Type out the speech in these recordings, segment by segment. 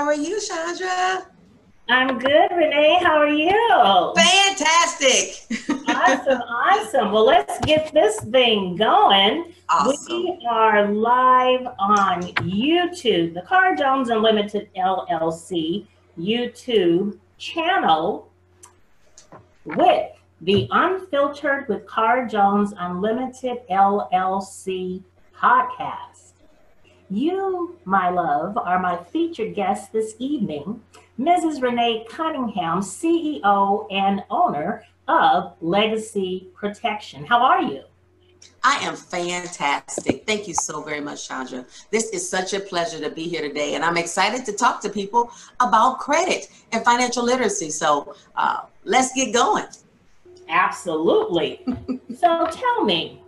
How are you, Chandra? I'm good, Renee. How are you? Fantastic. awesome, awesome. Well, let's get this thing going. Awesome. We are live on YouTube, the Car Jones Unlimited LLC YouTube channel with the Unfiltered with Car Jones Unlimited LLC podcast. You, my love, are my featured guest this evening, Mrs. Renee Cunningham, CEO and owner of Legacy Protection. How are you? I am fantastic. Thank you so very much, Chandra. This is such a pleasure to be here today, and I'm excited to talk to people about credit and financial literacy. So uh, let's get going. Absolutely. so tell me,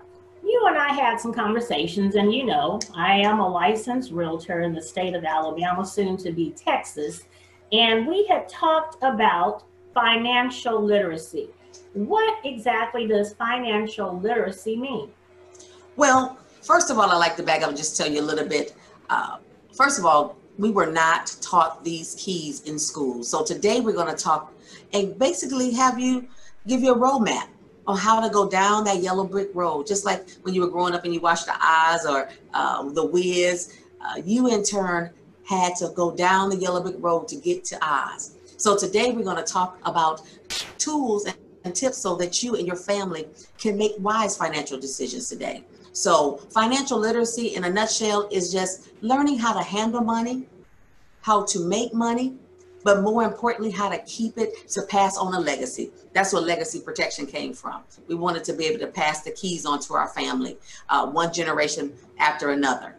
you and I had some conversations, and you know, I am a licensed realtor in the state of Alabama, soon to be Texas, and we had talked about financial literacy. What exactly does financial literacy mean? Well, first of all, I like to back up and just tell you a little bit. Uh, first of all, we were not taught these keys in school. So today we're going to talk and basically have you give you a roadmap on how to go down that yellow brick road. Just like when you were growing up and you watched the Oz or uh, the Wiz, uh, you in turn had to go down the yellow brick road to get to Oz. So today we're going to talk about tools and tips so that you and your family can make wise financial decisions today. So financial literacy in a nutshell is just learning how to handle money, how to make money, but more importantly, how to keep it to pass on a legacy. That's where legacy protection came from. We wanted to be able to pass the keys on to our family, uh, one generation after another.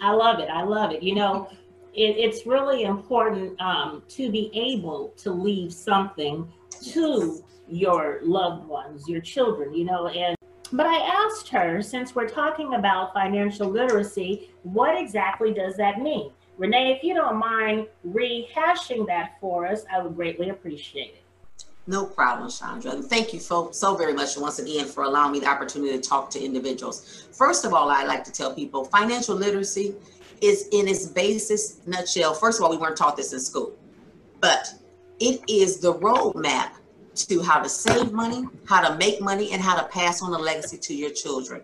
I love it. I love it. You know, it, it's really important um, to be able to leave something to your loved ones, your children, you know, and but I asked her, since we're talking about financial literacy, what exactly does that mean? Renee, if you don't mind rehashing that for us, I would greatly appreciate it. No problem, Chandra. Thank you so, so very much once again for allowing me the opportunity to talk to individuals. First of all, I like to tell people financial literacy is in its basis nutshell. First of all, we weren't taught this in school, but it is the roadmap to how to save money, how to make money, and how to pass on a legacy to your children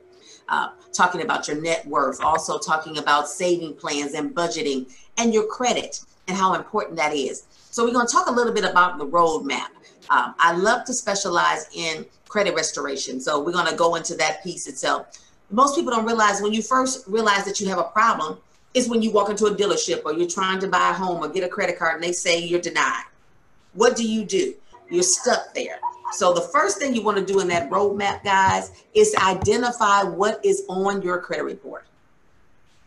uh, talking about your net worth, also talking about saving plans and budgeting and your credit and how important that is. So, we're going to talk a little bit about the roadmap. Um, I love to specialize in credit restoration. So, we're going to go into that piece itself. Most people don't realize when you first realize that you have a problem is when you walk into a dealership or you're trying to buy a home or get a credit card and they say you're denied. What do you do? You're stuck there. So the first thing you want to do in that roadmap, guys, is identify what is on your credit report.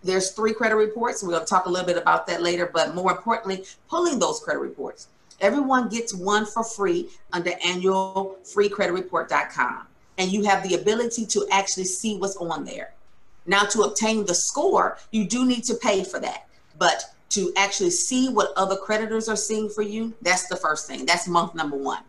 There's three credit reports. We're going to talk a little bit about that later, but more importantly, pulling those credit reports. Everyone gets one for free under annualfreecreditreport.com. And you have the ability to actually see what's on there. Now, to obtain the score, you do need to pay for that. But to actually see what other creditors are seeing for you, that's the first thing. That's month number one.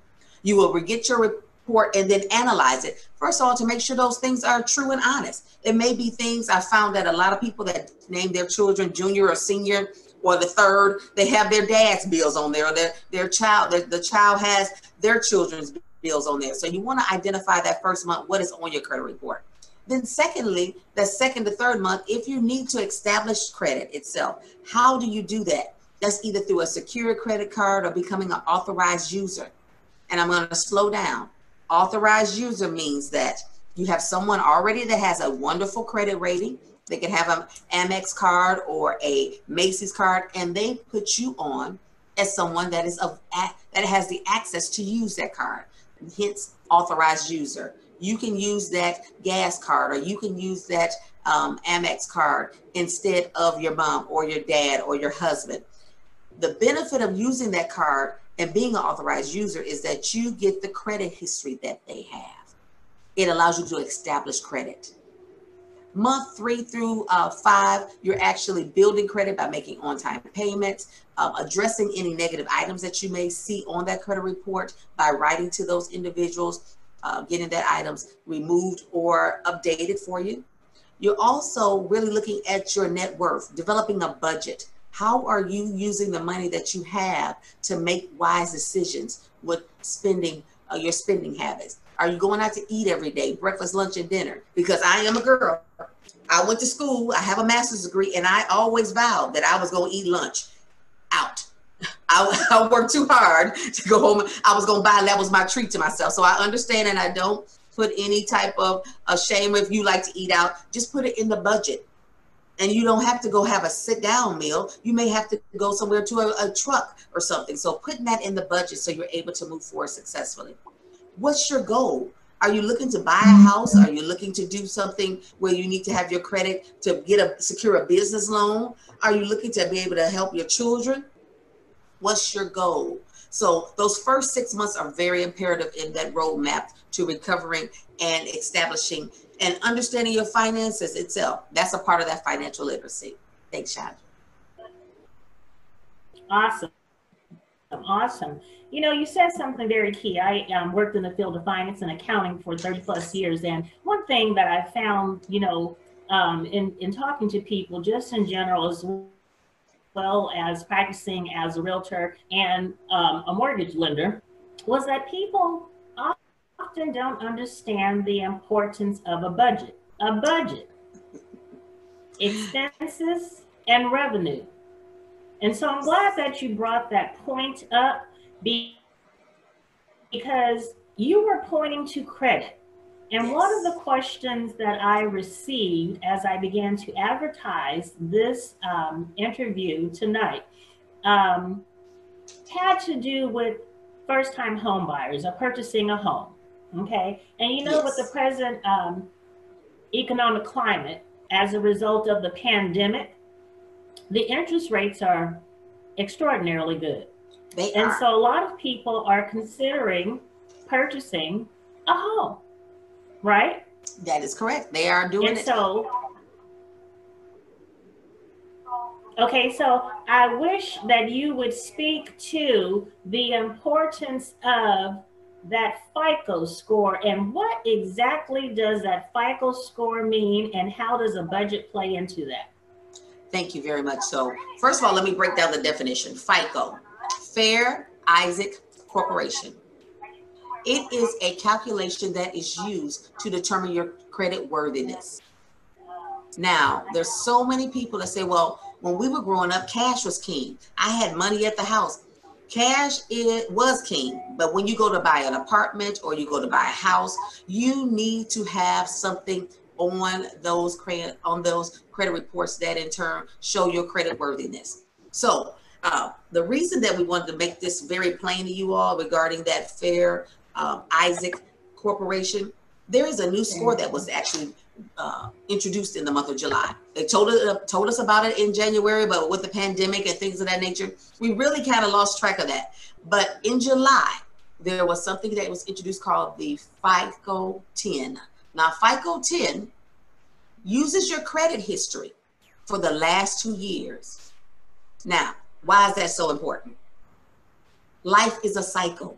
You will get your report and then analyze it. First of all, to make sure those things are true and honest. It may be things I found that a lot of people that name their children junior or senior or the third, they have their dad's bills on there, or their, their child, their, the child has their children's bills on there. So you want to identify that first month, what is on your credit report. Then secondly, the second to third month, if you need to establish credit itself, how do you do that? That's either through a secure credit card or becoming an authorized user and I'm going to slow down. Authorized user means that you have someone already that has a wonderful credit rating. They can have an Amex card or a Macy's card, and they put you on as someone that is of that has the access to use that card. Hence, authorized user. You can use that gas card, or you can use that um, Amex card instead of your mom or your dad or your husband. The benefit of using that card and being an authorized user is that you get the credit history that they have. It allows you to establish credit. Month three through uh, five, you're actually building credit by making on time payments, uh, addressing any negative items that you may see on that credit report by writing to those individuals, uh, getting that items removed or updated for you. You're also really looking at your net worth, developing a budget How are you using the money that you have to make wise decisions with spending uh, your spending habits? Are you going out to eat every day, breakfast, lunch, and dinner? Because I am a girl. I went to school, I have a master's degree, and I always vowed that I was going to eat lunch out. I, I, worked too hard to go home. I was going to buy, that was my treat to myself. So I understand and I don't put any type of a shame if you like to eat out. Just put it in the budget. And you don't have to go have a sit down meal. You may have to go somewhere to a, a truck or something. So putting that in the budget so you're able to move forward successfully. What's your goal? Are you looking to buy a house? Are you looking to do something where you need to have your credit to get a secure a business loan? Are you looking to be able to help your children? What's your goal? So those first six months are very imperative in that roadmap to recovering and establishing and understanding your finances itself. That's a part of that financial literacy. Thanks, Shad. Awesome. Awesome. You know, you said something very key. I um, worked in the field of finance and accounting for 30 plus years. And one thing that I found, you know, um, in, in talking to people just in general, as well as practicing as a realtor and um, a mortgage lender, was that people often don't understand the importance of a budget. A budget, expenses, and revenue. And so I'm glad that you brought that point up because you were pointing to credit. And one of the questions that I received as I began to advertise this um, interview tonight um, had to do with first time homebuyers or purchasing a home. Okay. And you know, yes. with the present um, economic climate, as a result of the pandemic, the interest rates are extraordinarily good. They and are. so a lot of people are considering purchasing a home, right? That is correct. They are doing and it. So, okay, so I wish that you would speak to the importance of that FICO score and what exactly does that FICO score mean and how does a budget play into that? Thank you very much. So, first of all, let me break down the definition. FICO Fair Isaac Corporation. It is a calculation that is used to determine your credit worthiness. Now, there's so many people that say, well, when we were growing up, cash was king. I had money at the house. Cash it was king, but when you go to buy an apartment or you go to buy a house, you need to have something on those credit on those credit reports that in turn show your credit worthiness. So uh, the reason that we wanted to make this very plain to you all regarding that fair um, Isaac Corporation, there is a new score that was actually uh, introduced in the month of July. They told us, told us about it in January, but with the pandemic and things of that nature, we really kind of lost track of that. But in July, there was something that was introduced called the FICO 10. Now, FICO 10 uses your credit history for the last two years. Now, why is that so important? Life is a cycle.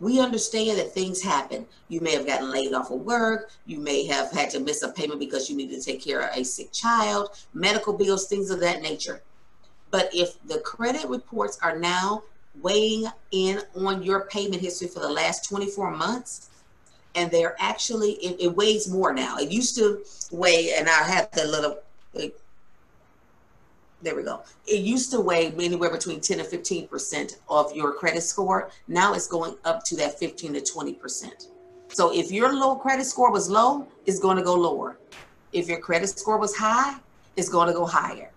We understand that things happen. You may have gotten laid off of work. You may have had to miss a payment because you needed to take care of a sick child, medical bills, things of that nature. But if the credit reports are now weighing in on your payment history for the last 24 months, and they're actually, it, it weighs more now. It used to weigh, and I have the little there we go. It used to weigh anywhere between 10 and 15% of your credit score. Now it's going up to that 15 to 20%. So if your low credit score was low, it's going to go lower. If your credit score was high, it's going to go higher.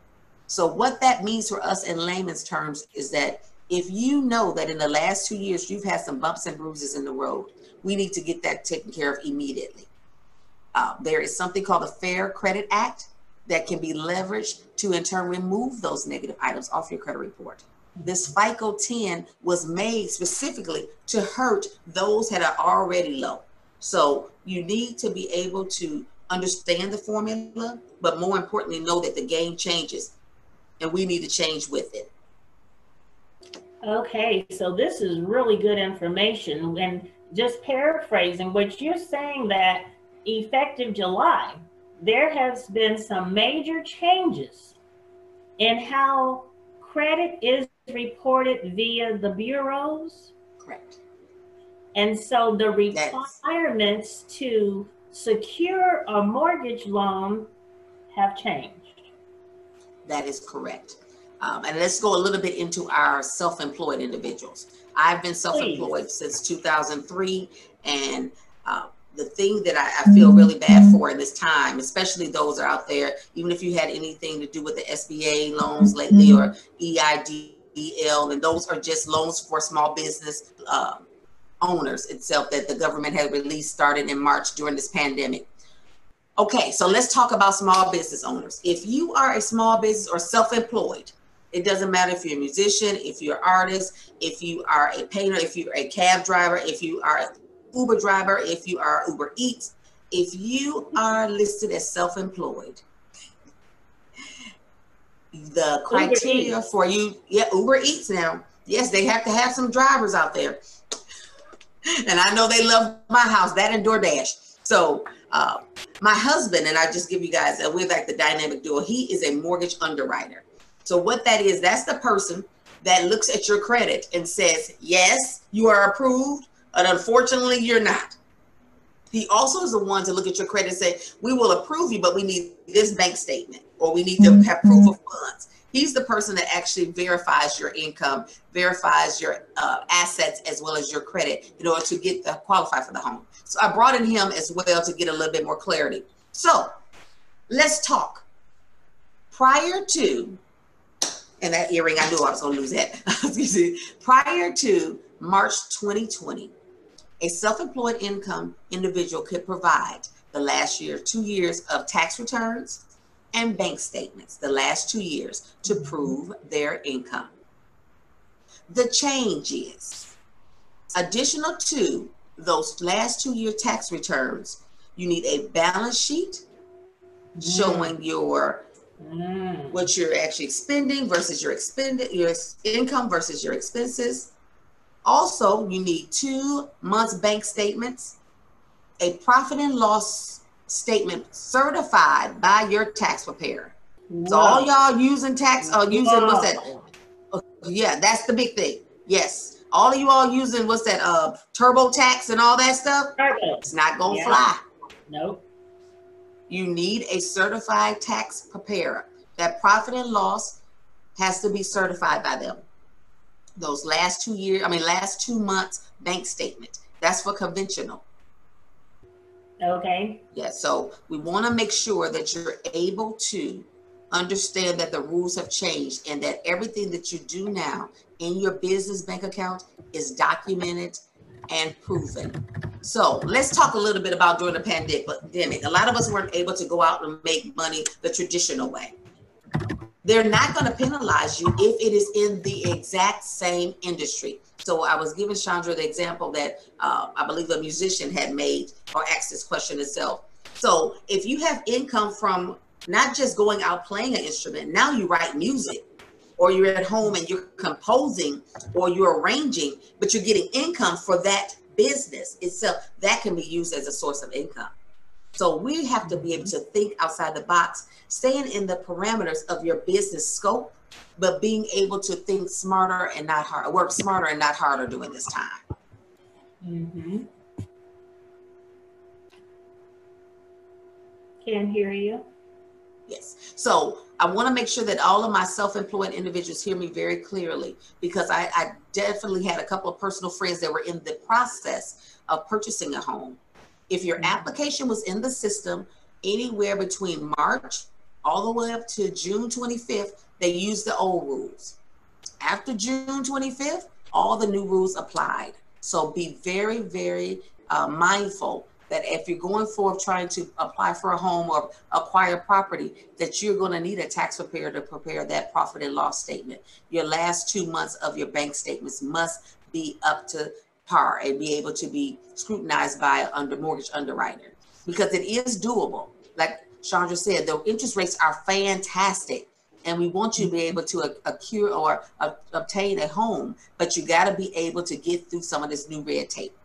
So what that means for us in layman's terms is that if you know that in the last two years you've had some bumps and bruises in the road, we need to get that taken care of immediately. Uh, there is something called the Fair Credit Act that can be leveraged to in turn remove those negative items off your credit report. This FICO 10 was made specifically to hurt those that are already low. So you need to be able to understand the formula, but more importantly, know that the game changes and we need to change with it. Okay, so this is really good information. And just paraphrasing, what you're saying that effective July, there has been some major changes in how credit is reported via the bureaus. Correct. And so the That's- requirements to secure a mortgage loan have changed. That is correct. Um, and let's go a little bit into our self-employed individuals. I've been self-employed since 2003, and uh, the thing that I, I feel really bad for in this time, especially those are out there, even if you had anything to do with the SBA loans lately or E EIDL, and those are just loans for small business uh, owners itself that the government had released starting in March during this pandemic. Okay, so let's talk about small business owners. If you are a small business or self-employed, it doesn't matter if you're a musician, if you're an artist, if you are a painter, if you're a cab driver, if you are Uber driver, if you are Uber Eats, if you are listed as self-employed, the criteria for you, yeah, Uber Eats now. Yes, they have to have some drivers out there. And I know they love my house, that and DoorDash. So uh, my husband, and I just give you guys, uh, we're like the dynamic duo, he is a mortgage underwriter. So what that is, that's the person that looks at your credit and says, yes, you are approved, but unfortunately you're not. He also is the one to look at your credit and say, we will approve you, but we need this bank statement or we need to have proof of funds. He's the person that actually verifies your income, verifies your uh, assets as well as your credit in order to get the qualify for the home. So I brought in him as well to get a little bit more clarity. So let's talk. Prior to, and that earring, I knew I was going to lose that. Prior to March 2020, a self-employed income individual could provide the last year, two years of tax returns and bank statements, the last two years, to prove their income. The change is additional to those last two year tax returns, you need a balance sheet showing your Mm. what you're actually spending versus your expended your income versus your expenses. Also, you need two months bank statements, a profit and loss statement certified by your tax preparer. So all y'all using tax or using what's that? Yeah, that's the big thing. Yes. All of you all using what's that uh TurboTax and all that stuff? Turbo. It's not gonna Yeah. fly. Nope. you need a certified tax preparer. That profit and loss has to be certified by them. Those last two years, I mean, last two months bank statement. That's for conventional. Okay. Yeah, so we want to make sure that you're able to understand that the rules have changed and that everything that you do now in your business bank account is documented and proven. So let's talk a little bit about during the pandemic. A lot of us weren't able to go out and make money the traditional way. They're not going to penalize you if it is in the exact same industry. So I was giving Chandra the example that uh, I believe a musician had made or asked this question itself. So if you have income from not just going out playing an instrument, now you write music or you're at home and you're composing or you're arranging, but you're getting income for that business itself, that can be used as a source of income. So we have to be able to think outside the box, staying in the parameters of your business scope, but being able to think smarter and not hard, work smarter and not harder during this time. Mm-hmm. Can't hear you. Yes. So I want to make sure that all of my self-employed individuals hear me very clearly because I, I definitely had a couple of personal friends that were in the process of purchasing a home. If your application was in the system anywhere between March all the way up to June 25th, they used the old rules. After June 25th, all the new rules applied. So be very, very uh, mindful that if you're going forth trying to apply for a home or acquire property, that you're going to need a tax preparer to prepare that profit and loss statement. Your last two months of your bank statements must be up to par and be able to be scrutinized by under mortgage underwriter because it is doable. Like Chandra said, the interest rates are fantastic. And we want you to be able to acquire or uh, obtain a home, but you got to be able to get through some of this new red tape.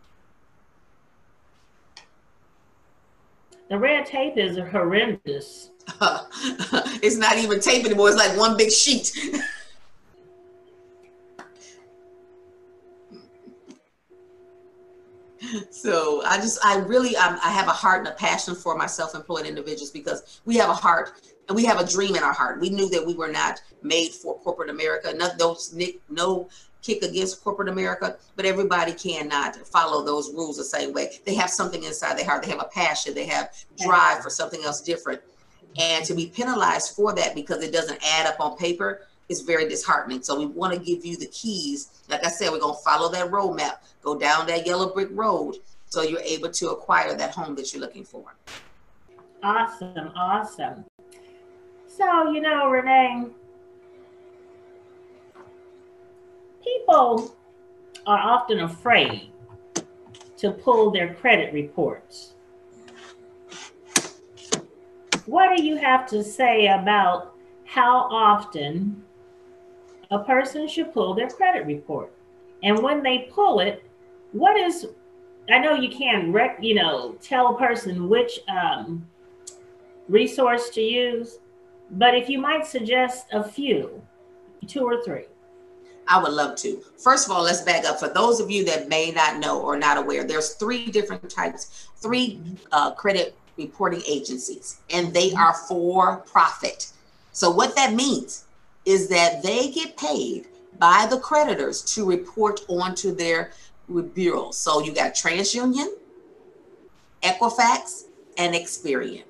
The red tape is horrendous. it's not even tape anymore. It's like one big sheet. so I just, I really, I'm, I have a heart and a passion for my self-employed individuals because we have a heart and we have a dream in our heart. We knew that we were not made for corporate America. No, those, no kick against corporate America, but everybody cannot follow those rules the same way. They have something inside their heart. They have a passion. They have drive for something else different. And to be penalized for that because it doesn't add up on paper is very disheartening. So we want to give you the keys. Like I said, we're going to follow that roadmap, go down that yellow brick road so you're able to acquire that home that you're looking for. Awesome. Awesome. So, you know, Renee, people are often afraid to pull their credit reports. What do you have to say about how often a person should pull their credit report? And when they pull it, what is I know you can't rec, you know, tell a person which um, resource to use, but if you might suggest a few, two or three. I would love to. First of all, let's back up. For those of you that may not know or not aware, there's three different types, three uh, credit reporting agencies, and they are for profit. So what that means is that they get paid by the creditors to report onto their bureaus. So you got TransUnion, Equifax, and Experian.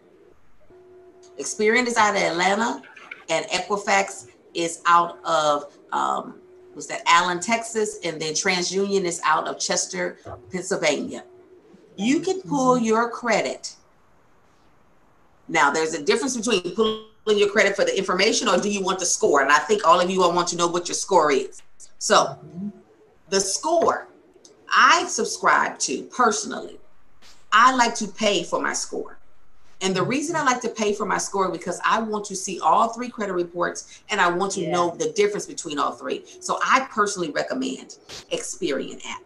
Experian is out of Atlanta, and Equifax is out of um, was that Allen, Texas, and then TransUnion is out of Chester, Pennsylvania. You can pull your credit. Now, there's a difference between pulling your credit for the information or do you want the score? And I think all of you all want to know what your score is. So, the score I subscribe to personally, I like to pay for my score. And the reason I like to pay for my score because I want to see all three credit reports and I want to yeah. know the difference between all three. So I personally recommend Experian app.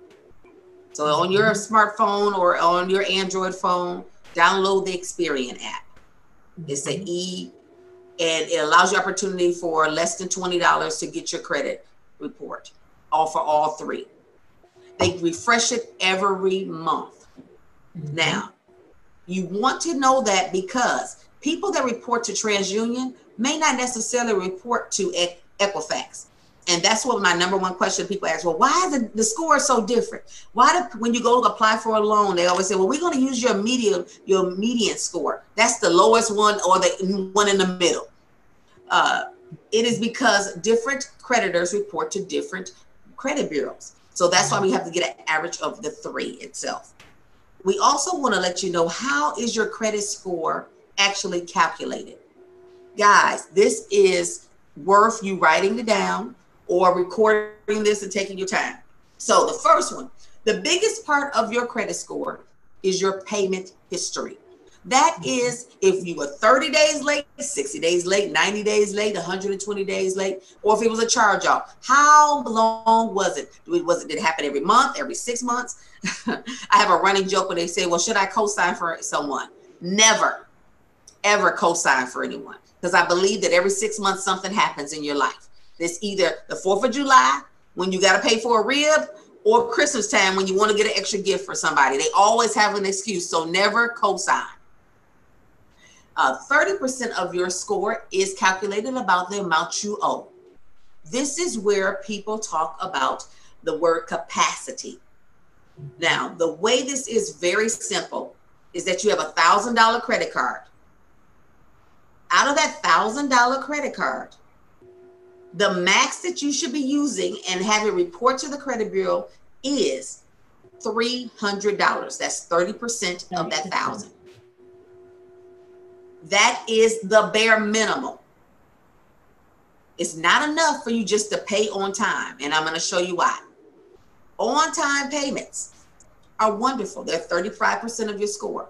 So on your mm-hmm. smartphone or on your Android phone, download the Experian app. It's an mm-hmm. E and it allows you opportunity for less than $20 to get your credit report all for all three. They refresh it every month. Mm-hmm. Now, you want to know that because people that report to TransUnion may not necessarily report to Equifax. And that's what my number one question people ask. Well, why is the, the score so different? Why do when you go apply for a loan, they always say, well, we're going to use your median, your median score. That's the lowest one or the one in the middle. Uh, it is because different creditors report to different credit bureaus. So that's why we have to get an average of the three itself. We also want to let you know how is your credit score actually calculated. Guys, this is worth you writing it down or recording this and taking your time. So the first one, the biggest part of your credit score is your payment history. That mm-hmm. is if you were 30 days late, 60 days late, 90 days late, 120 days late, or if it was a charge off. How long was it? Was it did it happen every month, every six months? I have a running joke when they say, Well, should I co-sign for someone? Never, ever co-sign for anyone. Because I believe that every six months something happens in your life. It's either the 4th of July when you got to pay for a rib or Christmas time when you want to get an extra gift for somebody. They always have an excuse. So never co-sign. Uh, 30% of your score is calculated about the amount you owe. This is where people talk about the word capacity. Now, the way this is very simple is that you have a thousand dollar credit card. Out of that thousand dollar credit card, the max that you should be using and have it report to the credit bureau is $300. That's 30% of that thousand. That is the bare minimum. It's not enough for you just to pay on time. And I'm going to show you why. On time payments are wonderful, they're 35% of your score.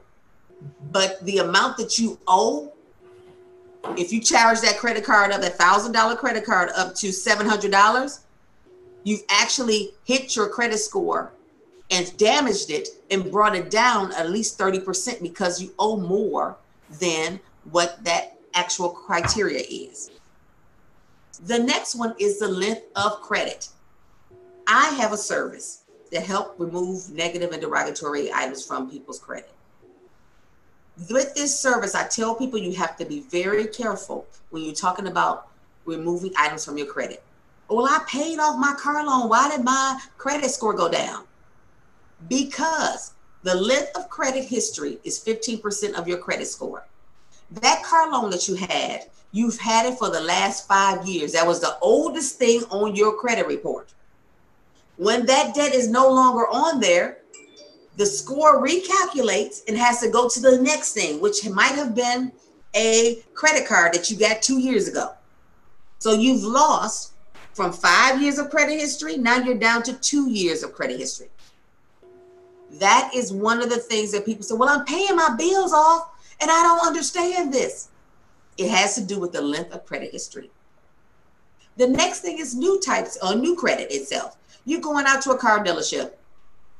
Mm-hmm. But the amount that you owe, if you charge that credit card up, that $1,000 credit card up to $700, you've actually hit your credit score and damaged it and brought it down at least 30% because you owe more than what that actual criteria is. The next one is the length of credit. I have a service that help remove negative and derogatory items from people's credit. With this service, I tell people you have to be very careful when you're talking about removing items from your credit. Well, I paid off my car loan. Why did my credit score go down? Because the length of credit history is 15% of your credit score. That car loan that you had, you've had it for the last five years. That was the oldest thing on your credit report. When that debt is no longer on there, the score recalculates and has to go to the next thing, which might have been a credit card that you got two years ago. So you've lost from five years of credit history, now you're down to two years of credit history. That is one of the things that people say, well, I'm paying my bills off and I don't understand this. It has to do with the length of credit history. The next thing is new types or new credit itself. You're going out to a car dealership,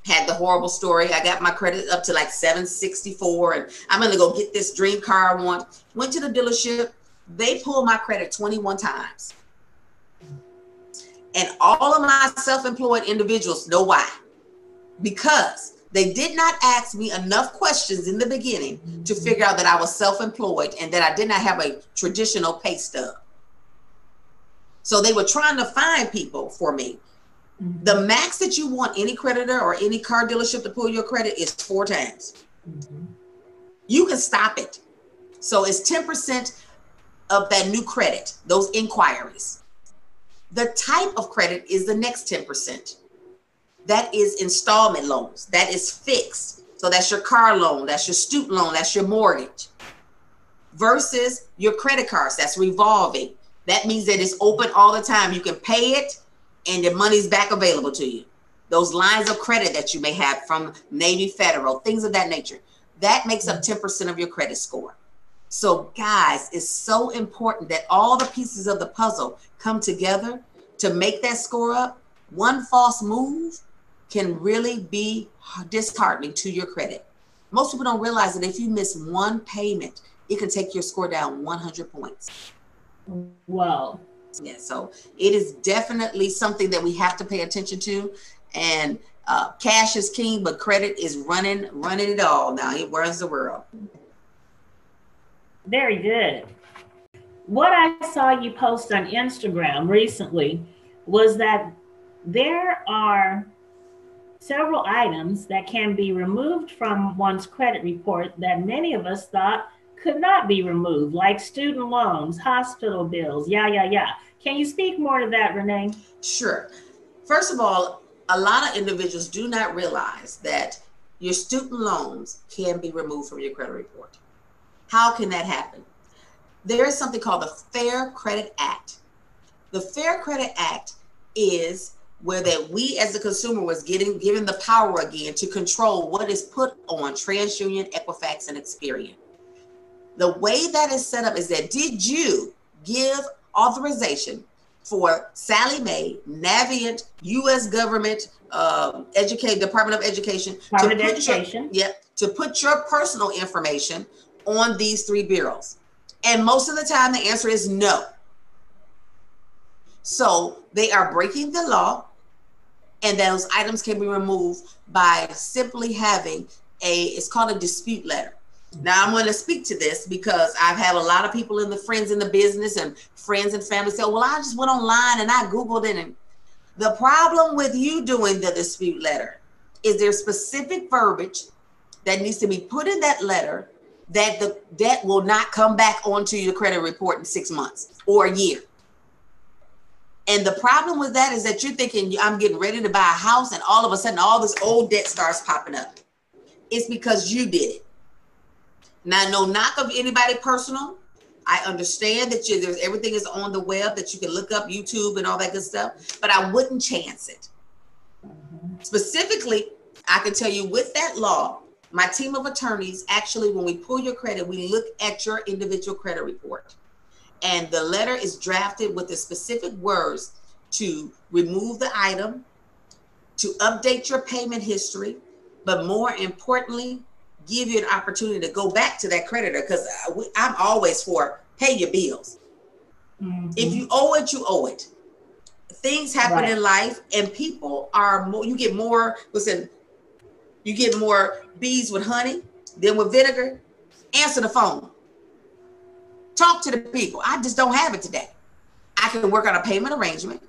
had the horrible story. I got my credit up to like 764 and I'm gonna go get this dream car I want. Went to the dealership, they pulled my credit 21 times. And all of my self-employed individuals know why. Because they did not ask me enough questions in the beginning to figure out that I was self employed and that I did not have a traditional pay stub. So they were trying to find people for me. Mm-hmm. The max that you want any creditor or any car dealership to pull your credit is four times. Mm-hmm. You can stop it. So it's 10% of that new credit, those inquiries. The type of credit is the next 10% that is installment loans. That is fixed. So that's your car loan, that's your student loan, that's your mortgage. Versus your credit cards, that's revolving. That means that it's open all the time. You can pay it and the money's back available to you. Those lines of credit that you may have from Navy Federal, things of that nature. That makes up 10% of your credit score. So, guys, it's so important that all the pieces of the puzzle come together to make that score up. One false move can really be disheartening to your credit. Most people don't realize that if you miss one payment, it can take your score down 100 points. Wow. Yeah, so it is definitely something that we have to pay attention to. And uh, cash is king, but credit is running running it all now. It runs the world. Very good. What I saw you post on Instagram recently was that there are several items that can be removed from one's credit report that many of us thought could not be removed, like student loans, hospital bills, yeah, yeah, yeah. Can you speak more to that, Renee? Sure. First of all, a lot of individuals do not realize that your student loans can be removed from your credit report. How can that happen? There is something called the Fair Credit Act. The Fair Credit Act is where that we as a consumer was getting given the power again to control what is put on TransUnion, Equifax, and Experian. The way that is set up is that did you give authorization for Sallie Mae, Navient, U.S. government, um, educate Department of Education, Department to of Education, your, yeah, to put your personal information on these three bureaus? And most of the time, the answer is no. So they are breaking the law and those items can be removed by simply having a it's called a dispute letter now i'm going to speak to this because i've had a lot of people in the friends in the business and friends and family say well i just went online and i googled it and the problem with you doing the dispute letter is there specific verbiage that needs to be put in that letter that the debt will not come back onto your credit report in six months or a year and the problem with that is that you're thinking, I'm getting ready to buy a house, and all of a sudden, all this old debt starts popping up. It's because you did it. Now, no knock of anybody personal. I understand that you, there's everything is on the web that you can look up YouTube and all that good stuff, but I wouldn't chance it. Specifically, I can tell you with that law, my team of attorneys actually, when we pull your credit, we look at your individual credit report and the letter is drafted with the specific words to remove the item, to update your payment history, but more importantly, give you an opportunity to go back to that creditor because I'm always for pay your bills. Mm-hmm. If you owe it, you owe it. things happen right. in life and people are more you get more listen you get more bees with honey than with vinegar answer the phone talk to the people i just don't have it today i can work on a payment arrangement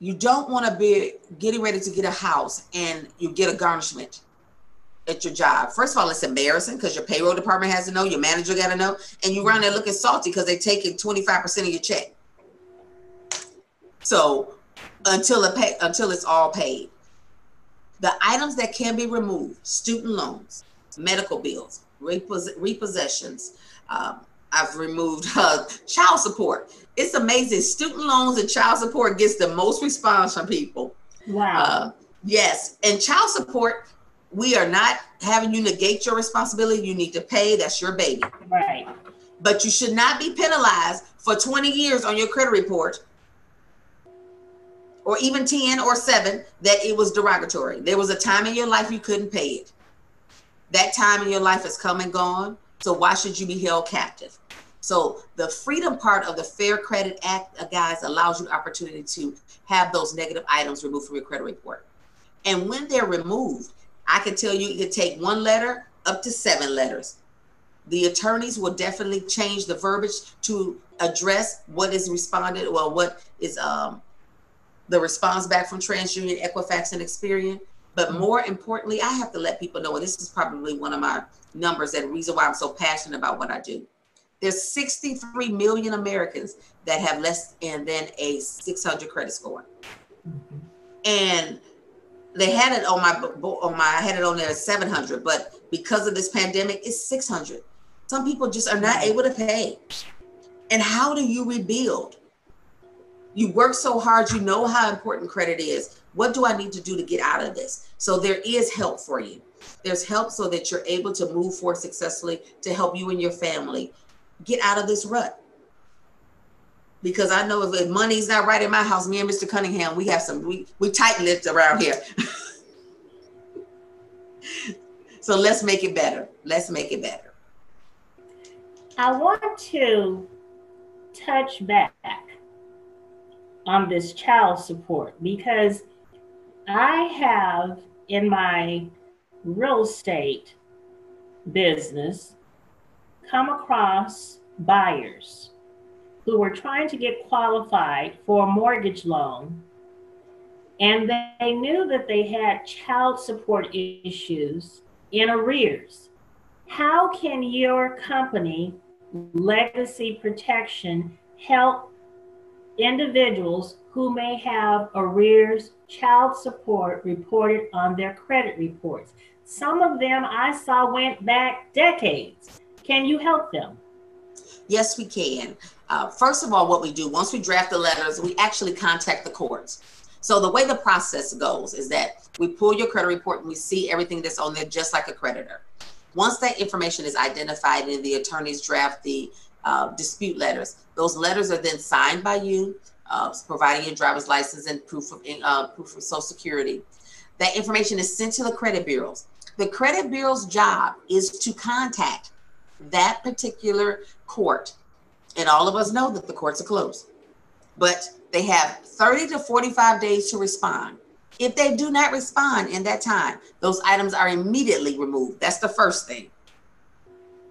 you don't want to be getting ready to get a house and you get a garnishment at your job. First of all, it's embarrassing because your payroll department has to know, your manager got to know, and you run there looking salty because they're taking 25% of your check. So until it pay, until it's all paid. The items that can be removed: student loans, medical bills, repos- repossessions. Um, I've removed uh, child support. It's amazing. Student loans and child support gets the most response from people. Wow. Uh, yes, and child support, we are not having you negate your responsibility. You need to pay. That's your baby. Right. But you should not be penalized for 20 years on your credit report or even 10 or 7 that it was derogatory. There was a time in your life you couldn't pay it. That time in your life has come and gone. So why should you be held captive? So the freedom part of the Fair Credit Act, uh, guys, allows you the opportunity to have those negative items removed from your credit report. And when they're removed, I can tell you it could take one letter up to seven letters. The attorneys will definitely change the verbiage to address what is responded, well, what is um, the response back from TransUnion, Equifax, and Experian. But mm-hmm. more importantly, I have to let people know, and this is probably one of my numbers and reason why I'm so passionate about what I do. There's 63 million Americans that have less than a 600 credit score. Mm-hmm. And they had it on my on my I had it on there at 700, but because of this pandemic, it's 600. Some people just are not able to pay. And how do you rebuild? You work so hard, you know how important credit is. What do I need to do to get out of this? So there is help for you. There's help so that you're able to move forward successfully to help you and your family get out of this rut. Because I know if money's not right in my house, me and Mr. Cunningham, we have some we we tight lips around here. so let's make it better. Let's make it better. I want to touch back on this child support because I have in my real estate business come across buyers who were trying to get qualified for a mortgage loan and they knew that they had child support issues in arrears. How can your company, Legacy Protection, help individuals who may have arrears child support reported on their credit reports. Some of them I saw went back decades. Can you help them? Yes, we can. Uh, first of all, what we do once we draft the letters, we actually contact the courts. So the way the process goes is that we pull your credit report and we see everything that's on there just like a creditor. Once that information is identified and the attorneys draft the uh, dispute letters. Those letters are then signed by you, uh, providing your driver's license and proof of uh, proof of Social Security. That information is sent to the credit bureaus. The credit bureau's job is to contact that particular court, and all of us know that the courts are closed, but they have 30 to 45 days to respond. If they do not respond in that time, those items are immediately removed. That's the first thing.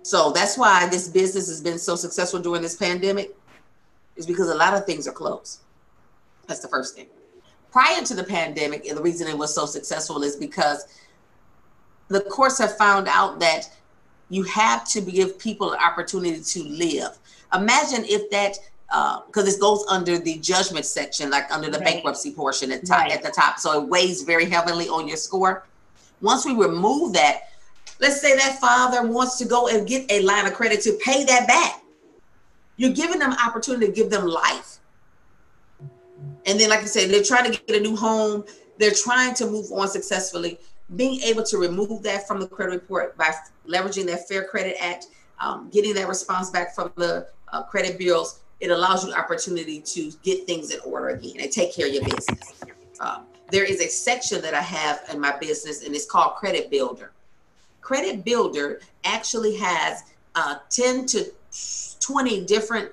So that's why this business has been so successful during this pandemic, is because a lot of things are closed. That's the first thing. Prior to the pandemic, and the reason it was so successful is because the courts have found out that you have to give people an opportunity to live. Imagine if that, because uh, it goes under the judgment section, like under the right. bankruptcy portion at, top, right. at the top. So it weighs very heavily on your score. Once we remove that, Let's say that father wants to go and get a line of credit to pay that back. You're giving them opportunity to give them life. And then, like I said, they're trying to get a new home. They're trying to move on successfully. Being able to remove that from the credit report by leveraging that Fair Credit Act, um, getting that response back from the uh, credit bureaus, it allows you opportunity to get things in order again and take care of your business. Um, there is a section that I have in my business, and it's called Credit Builder. Credit Builder actually has uh, 10 to 20 different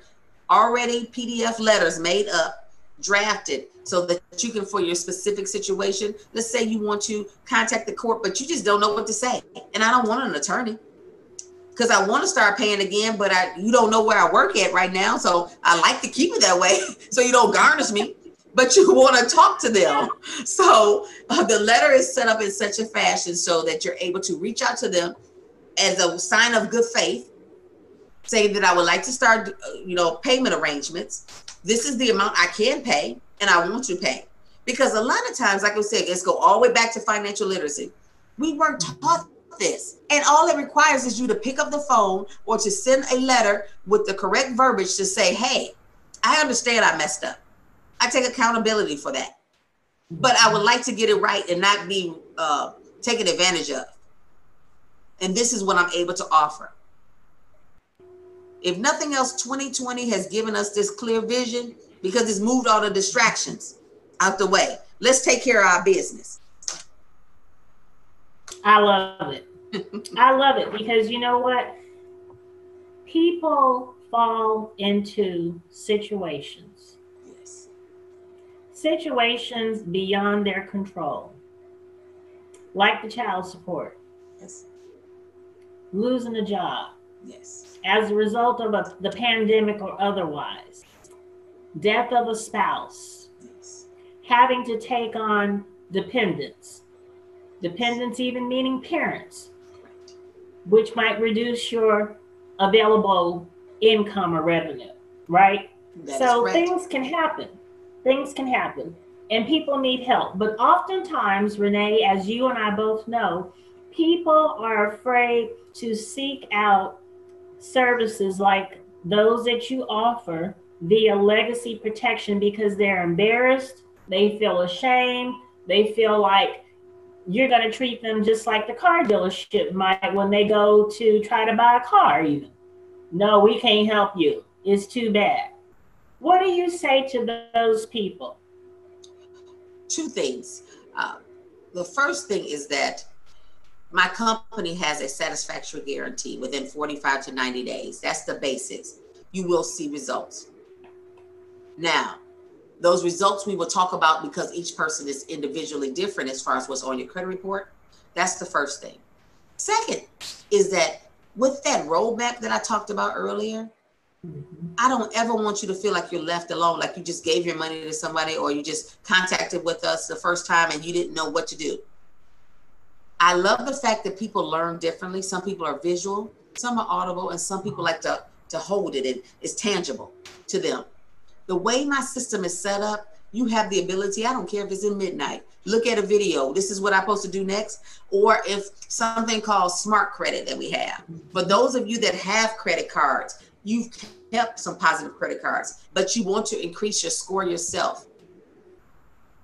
already PDF letters made up drafted so that you can, for your specific situation, let's say you want to contact the court, but you just don't know what to say. And I don't want an attorney because I want to start paying again, but I you don't know where I work at right now. So I like to keep it that way so you don't garnish me. But you want to talk to them. So uh, the letter is set up in such a fashion so that you're able to reach out to them as a sign of good faith, saying that I would like to start, uh, you know, payment arrangements. This is the amount I can pay and I want to pay. Because a lot of times, like I said, let's go all the way back to financial literacy. We weren't taught this. And all it requires is you to pick up the phone or to send a letter with the correct verbiage to say, hey, I understand I messed up. I take accountability for that. But I would like to get it right and not be uh, taken advantage of. And this is what I'm able to offer. If nothing else, 2020 has given us this clear vision because it's moved all the distractions out the way. Let's take care of our business. I love it. I love it because you know what? People fall into situations. Yes. Situations beyond their control. Like the child support. Yes. Losing a job. Yes. As a result of a, the pandemic or otherwise. Death of a spouse. Yes. Having to take on dependents. Dependents even meaning parents which might reduce your available income or revenue, right? That so things can happen. Things can happen. And people need help. But oftentimes, Renee, as you and I both know, people are afraid to seek out services like those that you offer via legacy protection because they're embarrassed, they feel ashamed, they feel like you're going to treat them just like the car dealership might when they go to try to buy a car even no we can't help you. It's too bad. What do you say to those people? Two things. Uh, the first thing is that my company has a satisfactory guarantee within 45 to 90 days. That's the basis. you will see results. Now those results we will talk about because each person is individually different as far as what's on your credit report. That's the first thing. Second is that with that roadmap that I talked about earlier. I don't ever want you to feel like you're left alone, like you just gave your money to somebody or you just contacted with us the first time and you didn't know what to do. I love the fact that people learn differently. Some people are visual, some are audible, and some people like to, to hold it and it's tangible to them the way my system is set up, you have the ability, I don't care if it's in midnight, look at a video. This is what I'm supposed to do next. Or if something called smart credit that we have. For those of you that have credit cards, you've kept some positive credit cards, but you want to increase your score yourself.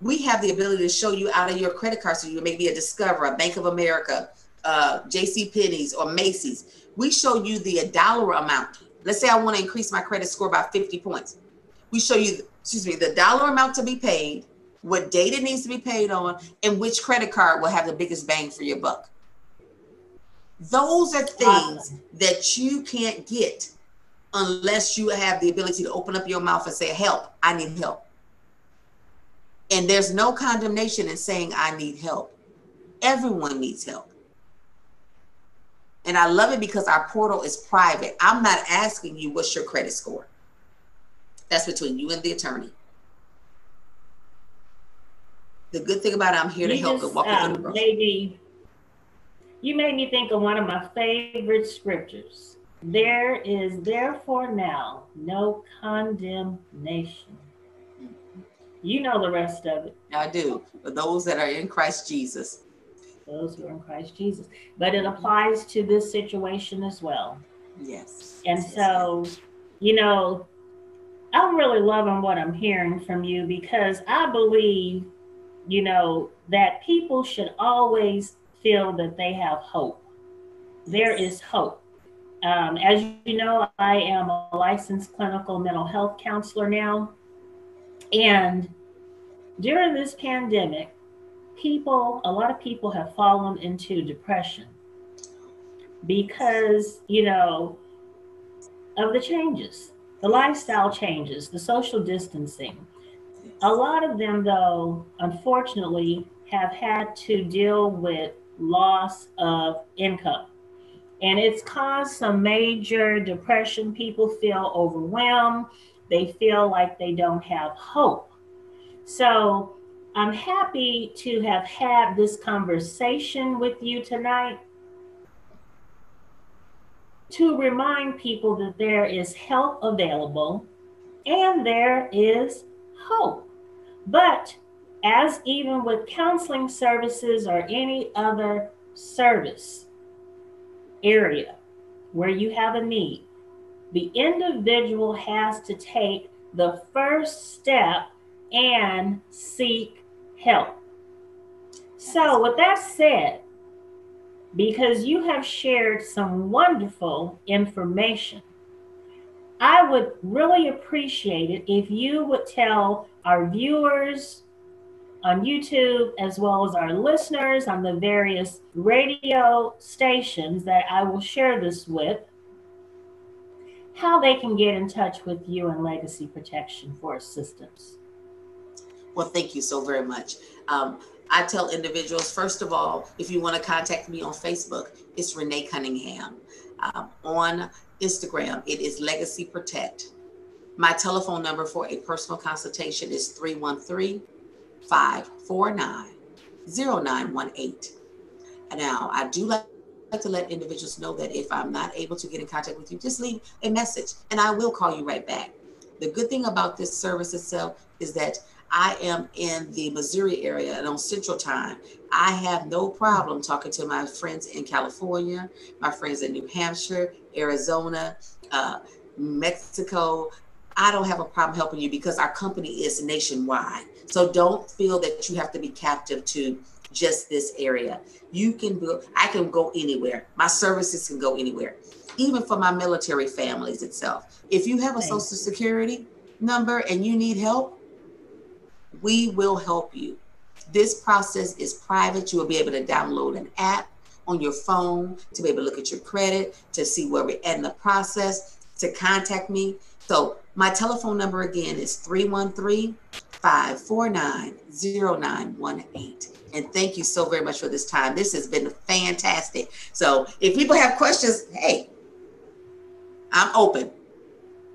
We have the ability to show you out of your credit card. So you may be a Discover, a Bank of America, uh, JC Penney's or Macy's. We show you the dollar amount. Let's say I want to increase my credit score by 50 points we show you, excuse me, the dollar amount to be paid, what date it needs to be paid on, and which credit card will have the biggest bang for your buck. Those are things that you can't get unless you have the ability to open up your mouth and say, Help, I need help. And there's no condemnation in saying, I need help. Everyone needs help. And I love it because our portal is private. I'm not asking you what's your credit score. That's between you and the attorney. The good thing about it, I'm here you to help just, and walk um, the Maybe you made me think of one of my favorite scriptures. There is therefore now no condemnation. You know the rest of it. I do. For those that are in Christ Jesus. Those who are in Christ Jesus. But it applies to this situation as well. Yes. And yes, so, you know, I'm really loving what I'm hearing from you because I believe, you know, that people should always feel that they have hope. There is hope. Um, as you know, I am a licensed clinical mental health counselor now. And during this pandemic, people, a lot of people have fallen into depression because, you know, of the changes the lifestyle changes, the social distancing. a lot of them, though, unfortunately, have had to deal with loss of income. And it's caused some major depression. People feel overwhelmed. They feel like they don't have hope. So I'm happy to have had this conversation with you tonight to remind people that there is help available and there is hope. But as even with counseling services or any other service area where you have a need, the individual has to take the first step and seek help. So, with that said, because you have shared some wonderful information, I would really appreciate it if you would tell our viewers on YouTube, as well as our listeners on the various radio stations that I will share this with, how they can get in touch with you and Legacy Protection for assistance. Well, thank you so very much. Um, I tell individuals, first of all, if you want to contact me on Facebook, it's Renee Cunningham. Um, on Instagram, it is Legacy Protect. My telephone number for a personal consultation is 313 549 0918. Now, I do like to let individuals know that if I'm not able to get in contact with you, just leave a message and I will call you right back. The good thing about this service itself is that I am in the Missouri area and on Central Time. I have no problem talking to my friends in California, my friends in New Hampshire, Arizona, uh, Mexico. I don't have a problem helping you because our company is nationwide. So don't feel that you have to be captive to just this area. You can go, I can go anywhere. My services can go anywhere, even for my military families itself. If you have a social security number and you need help, we will help you. This process is private. You will be able to download an app on your phone to be able to look at your credit, to see where we're at in the process, to contact me. So my telephone number again is 313 549 0918. And thank you so very much for this time. This has been fantastic. So if people have questions, hey, I'm open.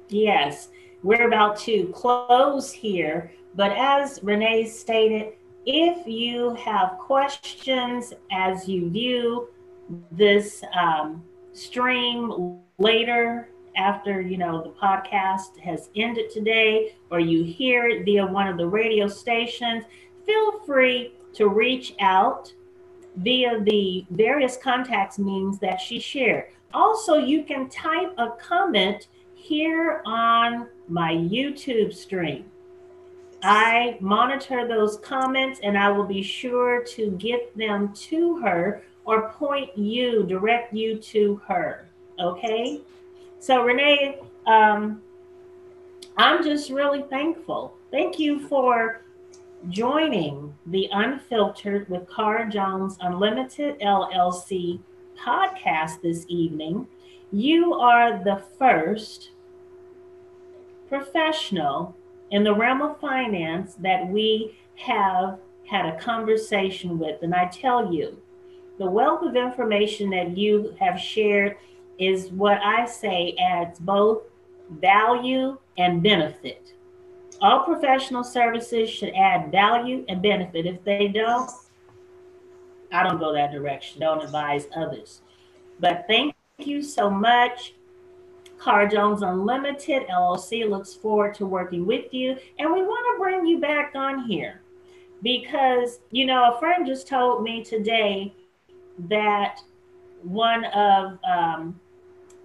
Yes, we're about to close here. But as Renee stated, if you have questions as you view this um, stream later after you know the podcast has ended today or you hear it via one of the radio stations feel free to reach out via the various contacts means that she shared also you can type a comment here on my youtube stream I monitor those comments and I will be sure to get them to her or point you, direct you to her. Okay? So, Renee, um, I'm just really thankful. Thank you for joining the Unfiltered with Cara Jones Unlimited LLC podcast this evening. You are the first professional in the realm of finance that we have had a conversation with. And I tell you, the wealth of information that you have shared is what I say adds both value and benefit. All professional services should add value and benefit. If they don't, I don't go that direction. Don't advise others. But thank you so much. Cara Jones Unlimited LLC looks forward to working with you. And we want to bring you back on here because, you know, a friend just told me today that one of um,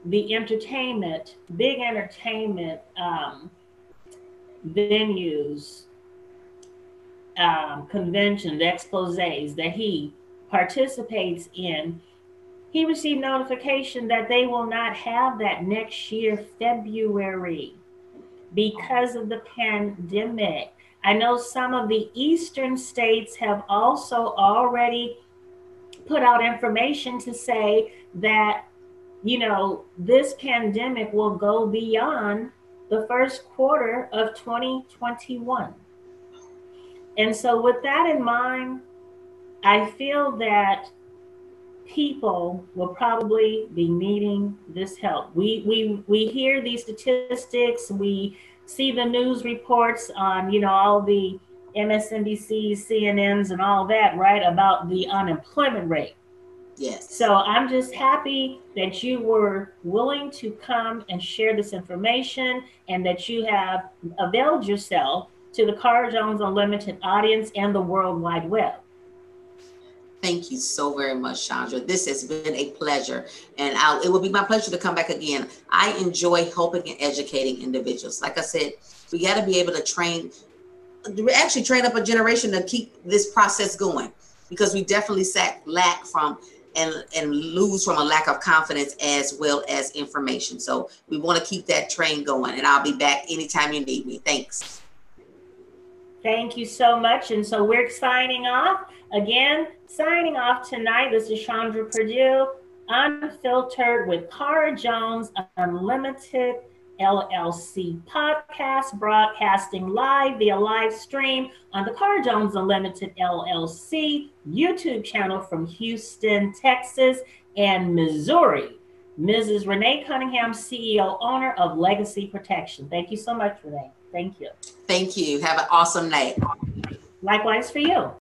the entertainment, big entertainment um, venues, um, conventions, exposes that he participates in he received notification that they will not have that next year, February, because of the pandemic. I know some of the eastern states have also already put out information to say that, you know, this pandemic will go beyond the first quarter of 2021. And so, with that in mind, I feel that people will probably be needing this help. We we we hear these statistics, we see the news reports on, you know, all the MSNBCs, CNNs and all that, right, about the unemployment rate. Yes. So I'm just happy that you were willing to come and share this information and that you have availed yourself to the Cara Jones Unlimited audience and the World Wide Web. Thank you so very much, Chandra. This has been a pleasure, and I'll, it will be my pleasure to come back again. I enjoy helping and educating individuals. Like I said, we got to be able to train, actually train up a generation to keep this process going, because we definitely sat, lack from and and lose from a lack of confidence as well as information. So we want to keep that train going, and I'll be back anytime you need me. Thanks. Thank you so much. And so we're signing off. Again, signing off tonight. This is Chandra Purdue, unfiltered with Cara Jones, Unlimited LLC podcast, broadcasting live via live stream on the Cara Jones Unlimited LLC YouTube channel from Houston, Texas, and Missouri. Mrs. Renee Cunningham, CEO, owner of Legacy Protection. Thank you so much, Renee. Thank you. Thank you. Have an awesome night. Likewise for you.